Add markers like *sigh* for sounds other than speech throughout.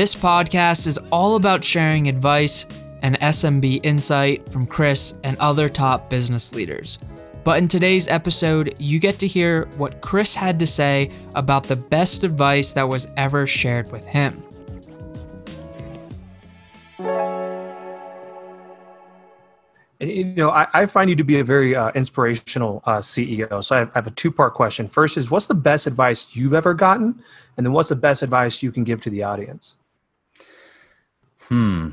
This podcast is all about sharing advice and SMB insight from Chris and other top business leaders. But in today's episode, you get to hear what Chris had to say about the best advice that was ever shared with him. You know, I, I find you to be a very uh, inspirational uh, CEO. So I have, I have a two part question. First is what's the best advice you've ever gotten? And then what's the best advice you can give to the audience? Hmm.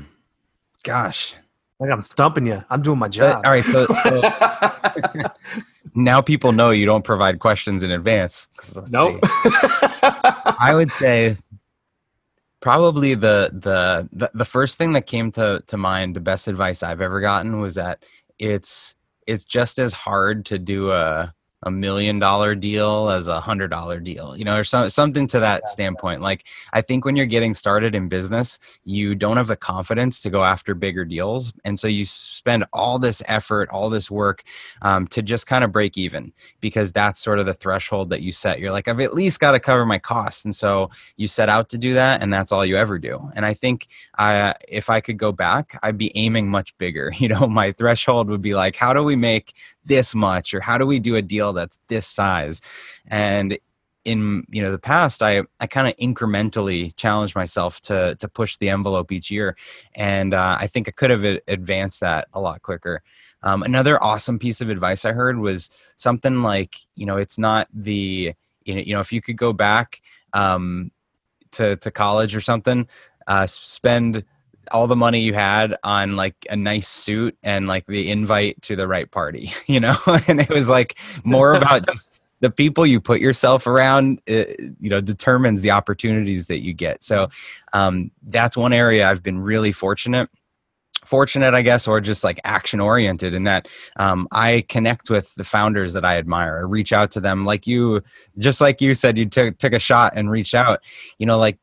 Gosh, like I'm stumping you. I'm doing my job. all right, so, *laughs* so now people know you don't provide questions in advance. Nope. *laughs* I would say probably the, the the the first thing that came to to mind, the best advice I've ever gotten was that it's it's just as hard to do a a million dollar deal as a hundred dollar deal you know or some, something to that standpoint. Like i think when you're getting started in business you don't have the confidence to go after bigger deals. And so you spend all this effort all this work um, to just kind of break even because that's sort of the threshold that you set. You're like i've at least got to cover my costs. And so you set out to do that and that's all you ever do. And i think I, if i could go back i'd be aiming much bigger. *laughs* You know my threshold would be like how do we make this much? Or how do we do a deal that's this size. And in you know the past i i kind of incrementally challenged myself to to push the envelope each year. And uh, i think i could have advanced that a lot quicker. Um, another awesome piece of advice i heard was something like you know it's not the you know, you know if you could go back um, to to college or something uh, spend all the money you had on like a nice suit and like the invite to the right party, *laughs* you know? *laughs* and it was like more about *laughs* just the people you put yourself around, it, uh, you know, determines the opportunities that you get. So um, that's one area I've been really fortunate fortunate i guess or just like action oriented in that um, i connect with the founders that i admire i reach out to them like you just like you said you took took a shot and reach out you know like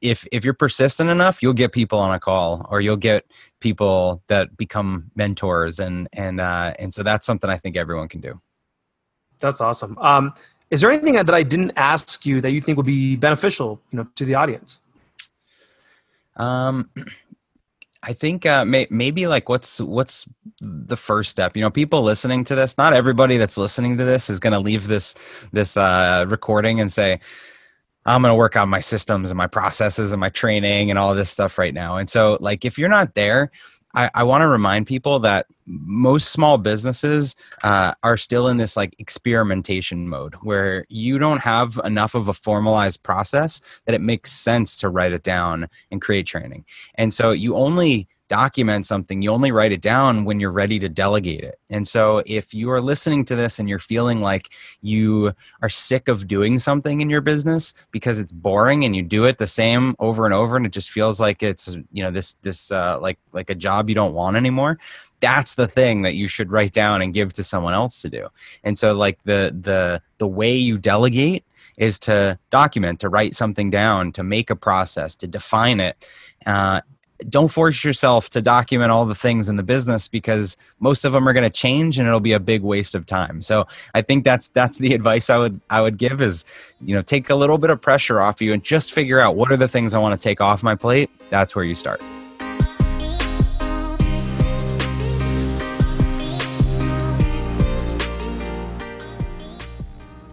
if if you're persistent enough, you'll get people on a call, or you'll get people that become mentors, and and uh, and so that's something I think everyone can do. That's awesome. Um, is there anything that I didn't ask you that you think would be beneficial, you know, to the audience? Um, I think uh, may, maybe like what's what's the first step? You know, people listening to this. Not everybody that's listening to this is going to leave this this uh, recording and say, I'm going to work on my systems and my processes and my training and all this stuff right now. And so, like, if you're not there, I, I want to remind people that most small businesses uh, are still in this like experimentation mode where you don't have enough of a formalized process that it makes sense to write it down and create training. And so you only document something, you only write it down when you're ready to delegate it. And so if you are listening to this and you're feeling like you are sick of doing something in your business because it's boring and you do it the same over and over and it just feels like it's, you know, this this uh like like a job you don't want anymore, that's the thing that you should write down and give to someone else to do. And so like the the the way you delegate is to document, to write something down, to make a process, to define it. Uh, don't force yourself to document all the things in the business because most of them are going to change and it'll be a big waste of time. So i think that's that's the *laughs* advice i would i would give is you know take a little bit of pressure off you and just figure out what are the things i want to take off my plate that's where you start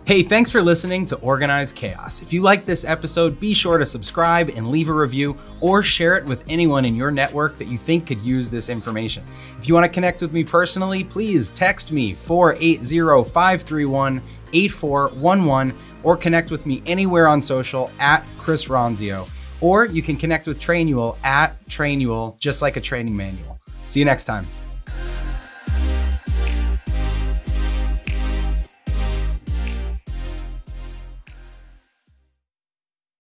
Hey, thanks for listening to Organized Chaos. If you like this episode, be sure to subscribe and leave a review or share it with anyone in your network that you think could use this information. If you want to connect with me personally, please text me 480 531 8411 or connect with me anywhere on social at Chris Ronzio. Or you can connect with Trainual at Trainual, just like a training manual. See you next time.